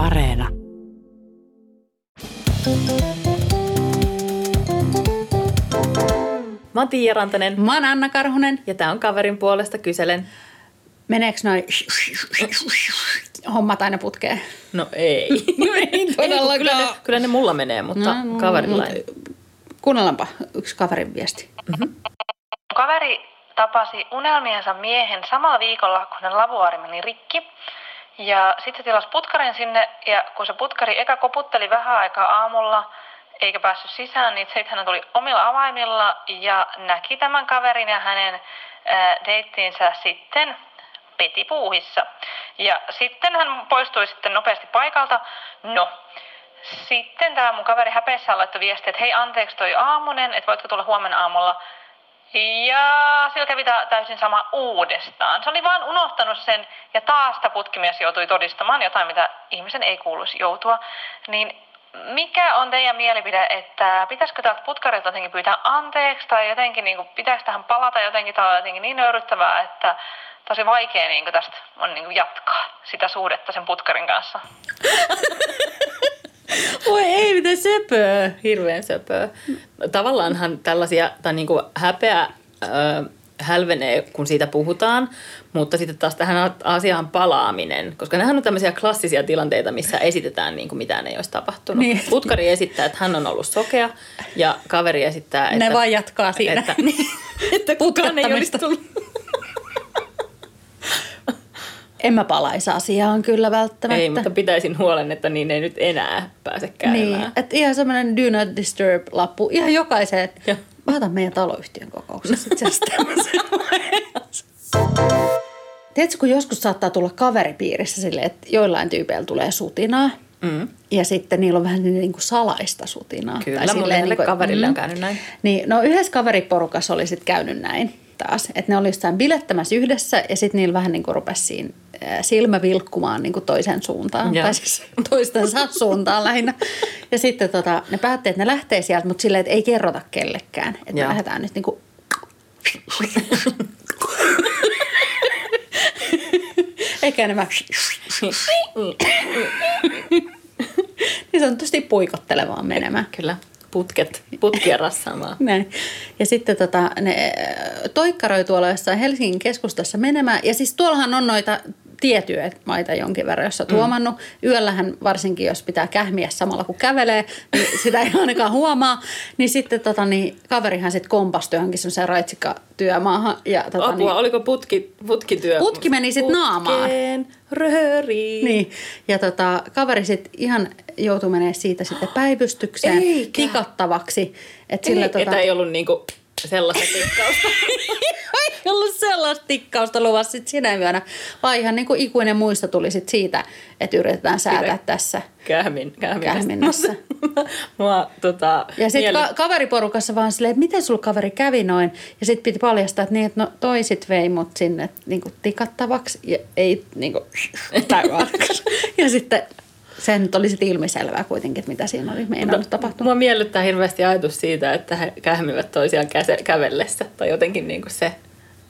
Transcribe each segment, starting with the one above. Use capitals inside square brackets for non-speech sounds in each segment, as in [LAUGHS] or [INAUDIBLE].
Areena. Mä oon Tiia Rantanen Mä oon Anna Karhunen. ja tää on kaverin puolesta kyselen. Meneekö noin hommat aina putkeen? No ei. [LAUGHS] No ei Ei, kun kyllä, ne, todellakaan. kyllä ne mulla menee, mutta No, kaverilla mut ei. Kuunnellaanpa yksi kaverin viesti. Kaveri tapasi unelmiensa miehen samalla viikolla, kun lavuaari meni rikki. Ja sitten tilasi putkarin sinne, ja kun se putkari eka koputteli vähän aikaa aamulla, eikä päässyt sisään, niin sitten hän tuli omilla avaimilla ja näki tämän kaverin ja hänen ää, deittiinsä sitten petipuuhissa. Ja sitten hän poistui sitten nopeasti paikalta. No, sitten tämä mun kaveri häpeissään laittoi viestiä, että hei anteeksi toi aamunen, että voitko tulla huomenna aamulla. Ja sillä kävi tää täysin sama uudestaan. Se oli vaan unohtanut sen ja taas tämä putkimies joutui todistamaan jotain, mitä ihmisen ei kuuluisi joutua. Niin mikä on teidän mielipide, että pitäisikö täältä putkarilta jotenkin pyytää anteeksi tai jotenkin, niin kuin, pitääkö tähän palata jotenkin tai jotenkin niin nöyryttävää, että tosi vaikea niin kuin tästä on niin kuin jatkaa sitä suhdetta sen putkarin kanssa. [LAUGHS] Voi ei, mitä söpöä. Hirveän söpöä. Tavallaanhan tällaisia, tai niinku häpeä ö, hälvenee, kun siitä puhutaan, mutta sitten taas tähän asiaan palaaminen, koska nämähän on tämmöisiä klassisia tilanteita, missä esitetään niin kuin mitään ei olisi tapahtunut. Niin. Putkari esittää, että hän on ollut sokea, ja kaveri esittää, että... Ne vaan jatkaa siinä. Että, [LAUGHS] niin, [LAUGHS] että kukaan ei olisi tullut. [LAUGHS] En mä palaisi asiaan kyllä välttämättä. Ei, mutta pitäisin huolen, että niin ei nyt enää pääse käymään. Niin, että ihan semmoinen do not disturb-lappu ihan jokaiseen. että. Mä otan meidän taloyhtiön kokouksessa itse asiassa. [LAUGHS] Tiedätkö, kun joskus saattaa tulla kaveripiirissä silleen, että joillain tyypeillä tulee sutinaa. Mm. Ja sitten niillä on vähän niin kuin salaista sutinaa. Kyllä, Tai silleen niin kuin- kaverille on käynyt näin. Niin, no yhdessä kaveriporukassa oli sitten käynyt näin taas. Että ne oli jossain bilettämässä yhdessä ja sitten niillä vähän niin kuin rupesi siinä silmä vilkkumaan niin kuin toisen suuntaan. Joo. Tai siis toistensa [LAUGHS] suuntaan lähinnä. Ja sitten tota, ne päätti, että ne lähtee sieltä, mutta silleen, että ei kerrota kellekään. Että me lähdetään nyt niin kuin... [LAUGHS] Eikä enemmän [LAUGHS] niin sanotusti puikottelemaan menemään. Kyllä, putket, putkia rassaamaan. [LAUGHS] Näin. Ja sitten tota, ne äh, toikkaroi tuolla jossain Helsingin keskustassa menemään. Ja siis tuollahan on noita tietyömaita jonkin verran, jos olet mm. huomannut. Yöllähän varsinkin, jos pitää kähmiä samalla kun kävelee, niin [LAUGHS] sitä ei ainakaan huomaa. Niin sitten tota, niin, kaverihan sitten kompastui johonkin semmoiseen raitsikatyömaahan. Ja, tota, Apua, niin, oliko putki, putkityö? Putki meni sit naamaan. Rööriin. Niin, ja tota, kaveri sitten ihan joutui menemään siitä sitten päivystykseen Eikä. tikattavaksi. Että Ei, sillä, tota... Että ei ollut niinku sellaista tikkausta. [LAUGHS] ei ollut sellaista tikkausta luvassa sit sinä yönä, vaan ihan niin kuin ikuinen muisto tuli sit siitä, että yritetään säätää Pire- tässä Kähmin, kähminnästä. kähminnässä. [LAUGHS] Mua tota, Ja sitten mieli- ka- kaveriporukassa vaan silleen, että miten sulla kaveri kävi noin. Ja sitten piti paljastaa, että, niin, että no, toisit vei mut sinne niin kuin tikattavaksi ja ei [LAUGHS] niin kuin, Ja sitten se nyt oli sitten ilmiselvää kuitenkin, että mitä siinä oli meinannut tapahtua. Mua miellyttää hirveästi ajatus siitä, että he kähmivät toisiaan käse, kävellessä. Tai jotenkin niinku se,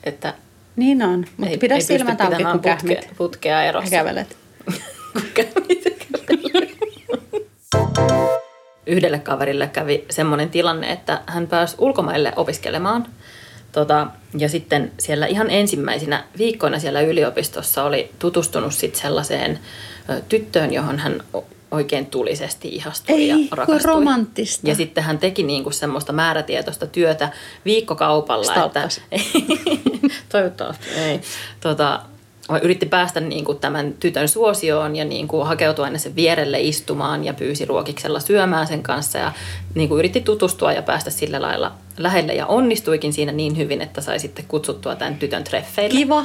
että Niin on, mutta pidä silmät auki, kun putkea, kähmit putkea erossa. kävelet. [LAUGHS] kun kähmit. Yhdelle kaverille kävi semmoinen tilanne, että hän pääsi ulkomaille opiskelemaan. Tota, ja sitten siellä ihan ensimmäisinä viikkoina siellä yliopistossa oli tutustunut sit sellaiseen tyttöön, johon hän oikein tulisesti ihastui Ei, ja rakastui. romanttista. Ja sitten hän teki niinku semmoista määrätietoista työtä viikkokaupalla. Että, Stalkkasi. [LAUGHS] toivottavasti ei. Tota, yritti päästä niin kuin tämän tytön suosioon ja niin kuin hakeutua aina sen vierelle istumaan ja pyysi ruokiksella syömään sen kanssa ja niin kuin yritti tutustua ja päästä sillä lailla lähelle ja onnistuikin siinä niin hyvin, että sai sitten kutsuttua tämän tytön treffeille. Kiva.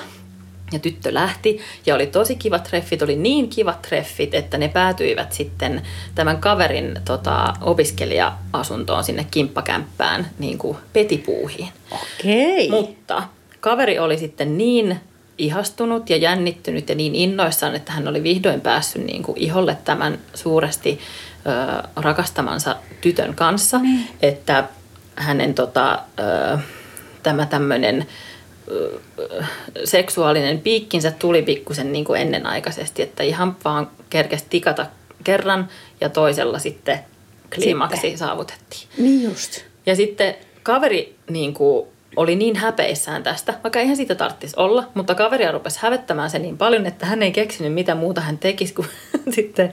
Ja tyttö lähti ja oli tosi kivat treffit, oli niin kivat treffit, että ne päätyivät sitten tämän kaverin tota, opiskelija-asuntoon sinne kimppakämppään niin kuin petipuuhiin. Okei. Mutta kaveri oli sitten niin ihastunut ja jännittynyt ja niin innoissaan, että hän oli vihdoin päässyt niin kuin iholle tämän suuresti ö, rakastamansa tytön kanssa, niin. että hänen tota, ö, tämä tämmöinen seksuaalinen piikkinsä tuli pikkusen niin kuin ennenaikaisesti, että ihan vaan kerkesi tikata kerran ja toisella sitten kliimaksi Sitten. saavutettiin. Niin just. Ja sitten kaveri niin kuin, oli niin häpeissään tästä, vaikka eihän siitä tarvitsisi olla, mutta kaveria rupesi hävettämään se niin paljon, että hän ei keksinyt mitä muuta hän tekisi, kun [LAUGHS] sitten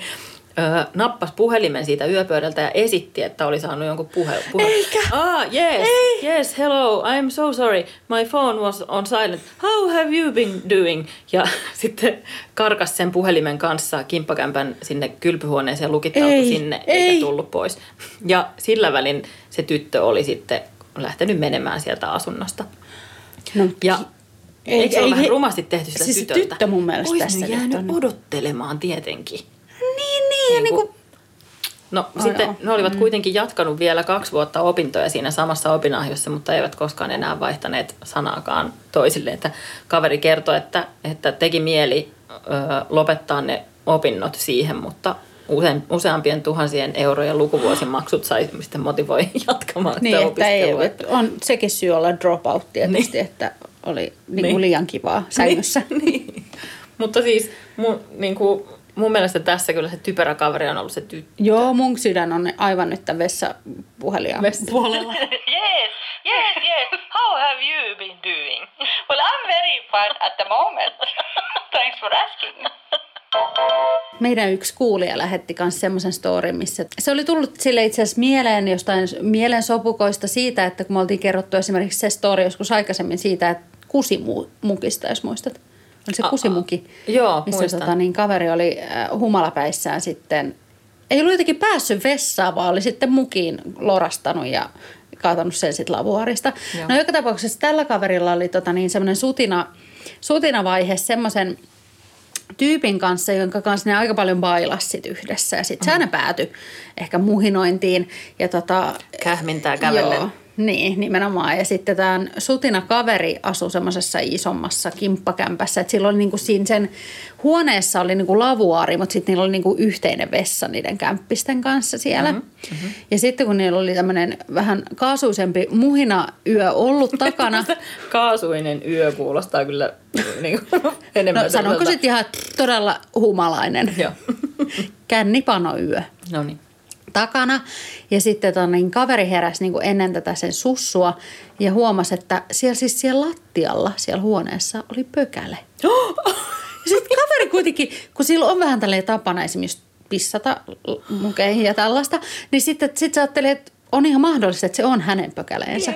ö, nappasi puhelimen siitä yöpöydältä ja esitti, että oli saanut jonkun puhe- puhelun. Eikä. Ah, yes, Ei. yes, hello, I'm so sorry, my phone was on silent. How have you been doing? Ja [LAUGHS] sitten karkas sen puhelimen kanssa kimppakämpän sinne kylpyhuoneeseen, lukittautui Ei, sinne ei. eikä tullut pois. Ja sillä välin se tyttö oli sitten lähtenyt menemään sieltä asunnosta. No, Ja Ei- eikö se ole ei- vähän ei- rumasti tehty sitä siis tytöltä? tyttö mun mielestä Ois tässä nyt nyt jäänyt on- odottelemaan tietenkin. niin, niin, ja Niin kuin- kuin, No Ai sitten joo. ne olivat kuitenkin jatkanut vielä kaksi vuotta opintoja siinä samassa opinahjossa, mutta eivät koskaan enää vaihtaneet sanaakaan toisille. Että kaveri kertoi, että, että teki mieli ö, lopettaa ne opinnot siihen, mutta usein, useampien tuhansien eurojen lukuvuosimaksut sai sitten motivoi [LAUGHS] jatkamaan niin sitä että ei, että on sekin syy olla dropout tietysti, niin. että oli niin kuin Niin. liian kivaa sängyssä. Niin, [LAUGHS] niin. Mutta siis mun, niin kuin, mun mielestä tässä kyllä se typerä kaveri on ollut se tyttö. Joo, mun sydän on aivan nyt tämän vessapuhelia Vessa- puolella. [LAUGHS] yes, yes, yes. How have you been doing? Well, I'm very fine at the moment. Thanks for asking. Meidän yksi kuulija lähetti myös semmoisen storin, missä se oli tullut sille itse asiassa mieleen jostain mielensopukoista siitä, että kun me oltiin kerrottu esimerkiksi se story joskus aikaisemmin siitä, että kusimukista, jos muistat. Oli se Aa, kusimuki, joo, missä muistan. tota, niin kaveri oli äh, humalapäissään sitten, ei ollut jotenkin päässyt vessaan, vaan oli sitten mukiin lorastanut ja kaatanut sen sitten lavuarista. Joo. No joka tapauksessa tällä kaverilla oli tota, niin semmoinen sutina, sutinavaihe semmoisen tyypin kanssa, jonka kanssa ne aika paljon bailas sit yhdessä. Ja sitten se aina päätyi ehkä muhinointiin. Ja tota, Kähmintää kävellen. Joo, niin, nimenomaan. Ja sitten tämän Sutina kaveri asui semmoisessa isommassa kimppakämpässä. Että silloin niinku siinä sen huoneessa oli niinku lavuaari, mutta sitten niillä oli niinku yhteinen vessa niiden kämppisten kanssa siellä. Mm-hmm. Ja sitten kun niillä oli tämmöinen vähän kaasuisempi muhina yö ollut takana. [LAUGHS] Kaasuinen yö kuulostaa kyllä [LAUGHS] niin kuin, enemmän no sanonko sitten ihan todella humalainen. Joo. [LAUGHS] Kännipanoyö. No niin. Takana. Ja sitten ton, niin kaveri heräsi niin kuin ennen tätä sen sussua ja huomasi, että siellä siis siellä lattialla, siellä huoneessa oli pökäle. Ja sitten kaveri kuitenkin, kun sillä on vähän tälleen tapana esimerkiksi pissata mukeihin ja tällaista, niin sitten sit sä ajattelet, että on ihan mahdollista, että se on hänen pökäleensä.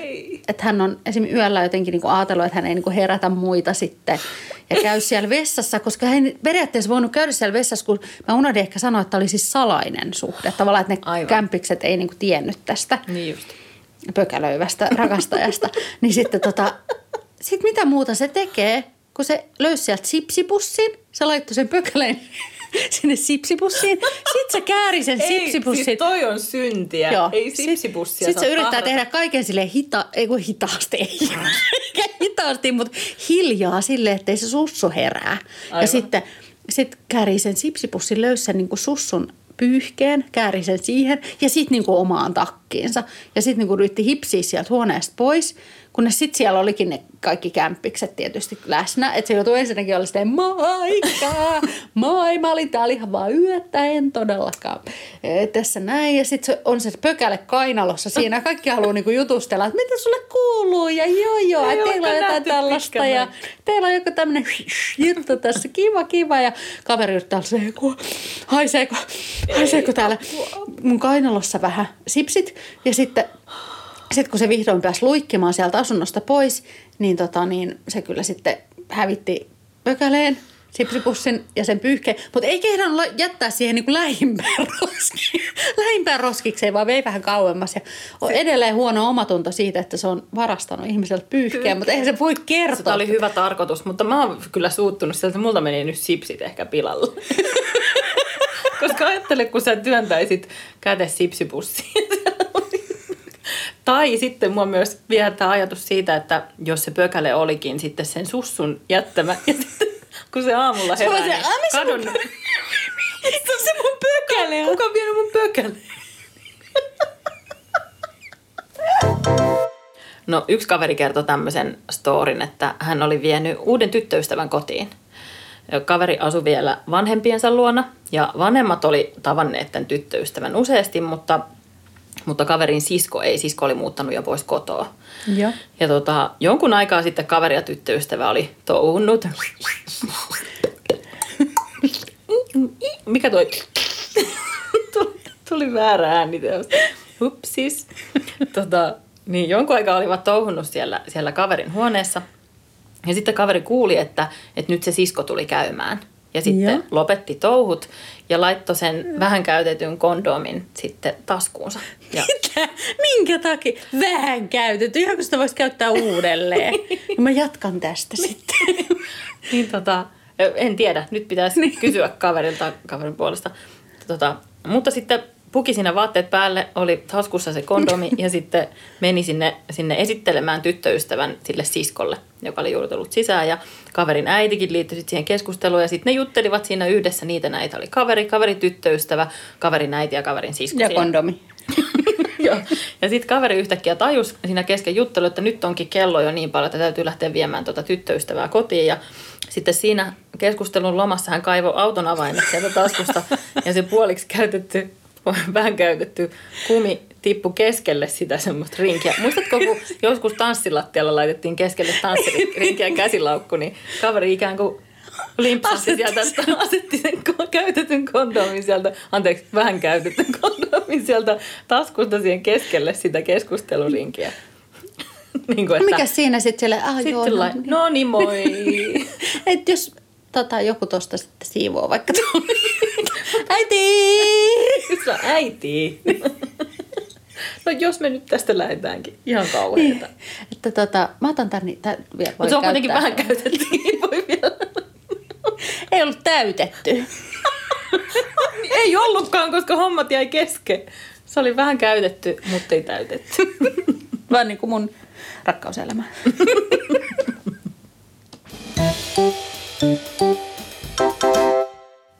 Että hän on esimerkiksi yöllä jotenkin niin ajatellut, että hän ei niin herätä muita sitten ja käy siellä vessassa, koska hän ei periaatteessa voinut käydä siellä vessassa, kun mä unohdin ehkä sanoa, että oli siis salainen suhde. Tavallaan, että ne Aivan. kämpikset ei niin tiennyt tästä Niin just. pökälöivästä rakastajasta. [LAUGHS] niin sitten tota, sit mitä muuta se tekee, kun se löysi sieltä sipsipussin, se laittoi sen pökäleen [LAUGHS] sinne sipsipussiin. Sitten se kääri sen sipsipussin. siis toi on syntiä. Joo. Ei sipsipussia Sitten se yrittää tehdä kaiken sille hita, ei kun hitaasti, ei [LAUGHS] hitaasti, mutta hiljaa sille, ettei se sussu herää. Aivan. Ja sitten sit käärii sen sipsipussin, löysi sen niin sussun pyyhkeen, kääri sen siihen ja sitten niin omaan takkiinsa. Ja sitten niin yritti hipsiä sieltä huoneesta pois, kunnes sitten siellä olikin ne kaikki kämppikset tietysti läsnä. Että se joutui ensinnäkin olla silleen, moikka, moi, mä olin täällä ihan vaan yötä, en todellakaan. E, tässä näin. Ja sitten on se pökäle kainalossa siinä. Kaikki haluaa niinku jutustella, että mitä sulle kuuluu ja joo joo, Ei että teillä on olekaan jotain tällaista ja teillä on joku tämmöinen [LAUGHS] juttu tässä, kiva kiva. Ja kaveri yrittää olla se, "Ku- haiseeko, haiseeko täällä? mun kainalossa vähän sipsit. Ja sitten sitten kun se vihdoin pääsi luikkimaan sieltä asunnosta pois, niin, tota, niin se kyllä sitten hävitti pökäleen, sipsipussin ja sen pyyhkeen. Mutta ei kehdannut jättää siihen niin kuin lähimpään, [LAUGHS] roski, lähimpään roskikseen, vaan vei vähän kauemmas. Ja on edelleen huono omatunto siitä, että se on varastanut ihmiseltä pyyhkeen, mutta eihän se voi kertoa. Tämä oli hyvä tarkoitus, mutta mä oon kyllä suuttunut sieltä, että multa meni nyt sipsit ehkä pilalle. [LAUGHS] Koska ajattele, kun sä työntäisit käte sipsipussiin. tai sitten mua myös viehättää ajatus siitä, että jos se pökäle olikin sitten sen sussun jättämä, ja sitten kun se aamulla Se on herää, se, niin "Ai, missä mun. Mistä se mun pökäle? Kuka on vienyt mun pökäle? No yksi kaveri kertoi tämmöisen storin, että hän oli vienyt uuden tyttöystävän kotiin. Kaveri asui vielä vanhempiensa luona ja vanhemmat oli tavanneet tämän tyttöystävän useasti, mutta, mutta kaverin sisko ei, sisko oli muuttanut jo pois kotoa. Joo. Ja tota, jonkun aikaa sitten kaveri ja tyttöystävä oli touhunnut. Mikä toi? tuli, tuli väärä ääni teosta. Hupsis. Tota, niin jonkun aikaa olivat touhunnut siellä, siellä kaverin huoneessa. Ja sitten kaveri kuuli, että, että nyt se sisko tuli käymään. Ja sitten Joo. lopetti touhut ja laittoi sen vähän käytetyn kondomin sitten taskuunsa. Ja [LAUGHS] Mitä? Minkä takia? Vähän käytetty. Ihan kun sitä voisi käyttää uudelleen. Ja [LAUGHS] mä jatkan tästä sitten. [LAUGHS] Niin tota, en tiedä, nyt pitäisi niin. kysyä kaverilta kaverin puolesta. Tota, mutta sitten puki siinä vaatteet päälle, oli taskussa se kondomi ja sitten meni sinne, sinne esittelemään tyttöystävän sille siskolle, joka oli juuri tullut sisään. Ja kaverin äitikin liittyi sitten siihen keskusteluun ja sitten ne juttelivat siinä yhdessä. Niitä näitä oli kaveri, kaveri tyttöystävä, kaverin äiti ja kaverin sisko. Ja siinä. kondomi. [LAUGHS] Joo. Ja sitten kaveri yhtäkkiä tajusi siinä kesken juttelu, että nyt onkin kello jo niin paljon, että täytyy lähteä viemään tuota tyttöystävää kotiin. Ja sitten siinä keskustelun lomassa hän kaivoi auton avaimet sieltä taskusta ja se puoliksi käytetty, vähän käytetty kumi tippu keskelle sitä semmoista rinkiä. Muistatko, kun joskus tanssilattialla laitettiin keskelle tanssirinkiä käsilaukku, niin kaveri ikään kuin limpsasi sieltä, asetti sen käytetyn kondomin sieltä, anteeksi, vähän käytetyn [LAUGHS] kondomin sieltä taskusta siihen keskelle sitä keskustelurinkiä. [LAUGHS] niin kuin, No mikä siinä sitten sille? Ah, joo, Sitten no, lai, no niin moi. [LAUGHS] Et jos tota, joku tosta sitten siivoo vaikka tuonne. Äiti! On äiti. no jos me nyt tästä lähdetäänkin. Ihan kauheeta. Että tota, mä otan tän, niin tää vielä Mutta se on kuitenkin vähän käytetty. niin voi vielä. Ei ollut täytetty. [LAUGHS] Ei ollutkaan, koska hommat jäi kesken. Se oli vähän käytetty, mutta ei täytetty. [LAUGHS] Vaan niin kuin mun rakkauselämä. [LAUGHS]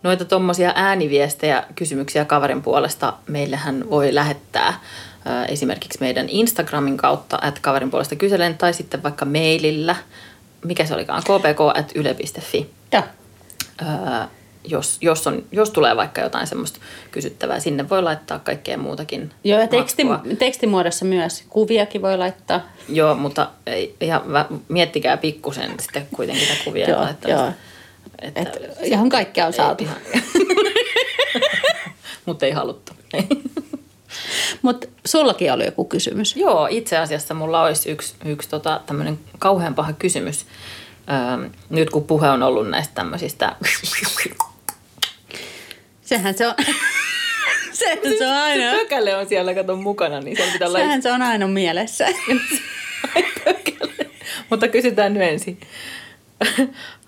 Noita tuommoisia ääniviestejä, kysymyksiä kaverin puolesta meillähän voi lähettää esimerkiksi meidän Instagramin kautta, että kaverin puolesta kyselen, tai sitten vaikka mailillä, mikä se olikaan, kpk.yle.fi. Joo. Jos, jos, on, jos tulee vaikka jotain semmoista kysyttävää, sinne voi laittaa kaikkea muutakin Joo, ja teksti, tekstimuodossa myös. Kuviakin voi laittaa. Joo, mutta ei, vä- miettikää pikkusen sitten kuitenkin kuvia. Joo, laittamista. joo. Että, Et ihan kaikkea on saatu. [LAUGHS] Mutta ei haluttu. Mutta sullakin oli joku kysymys. Joo, itse asiassa mulla olisi yksi, yksi tota, tämmöinen kauhean paha kysymys. Öö, nyt kun puhe on ollut näistä tämmöisistä... Sehän se on, [LAUGHS] sehän se on aina, Se pökäle on siellä, kato mukana, niin sen pitää olla sehän se on aina mielessä. [LAUGHS] Mutta kysytään nyt ensin.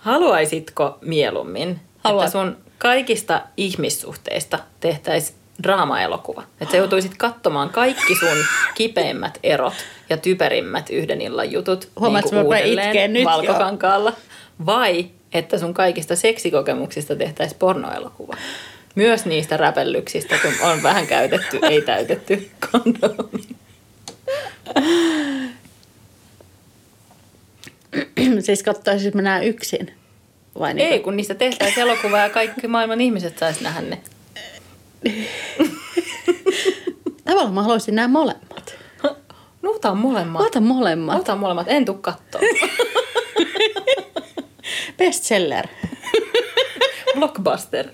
Haluaisitko mieluummin, Haluan. että sun kaikista ihmissuhteista tehtäisiin draama-elokuva? Että sä joutuisit katsomaan kaikki sun kipeimmät erot ja typerimmät yhden illan jutut Huomaat, niin uudelleen nyt jo. valkokankaalla. Vai että sun kaikista seksikokemuksista tehtäisiin pornoelokuva? Myös niistä räpellyksistä, kun on vähän käytetty, ei täytetty kondomi. [CLEARS THROAT] siis katsoisin mä nää yksin. Vai niin Ei, kun niistä tehtäisiin elokuva ja kaikki maailman ihmiset sais nähdä ne. Tavallaan [LAUGHS] mä haluaisin nämä molemmat. [LAUGHS] No otan molemmat. Mä otan molemmat. Otan molemmat, en tuu kattoo. [LAUGHS] Bestseller. Blockbuster.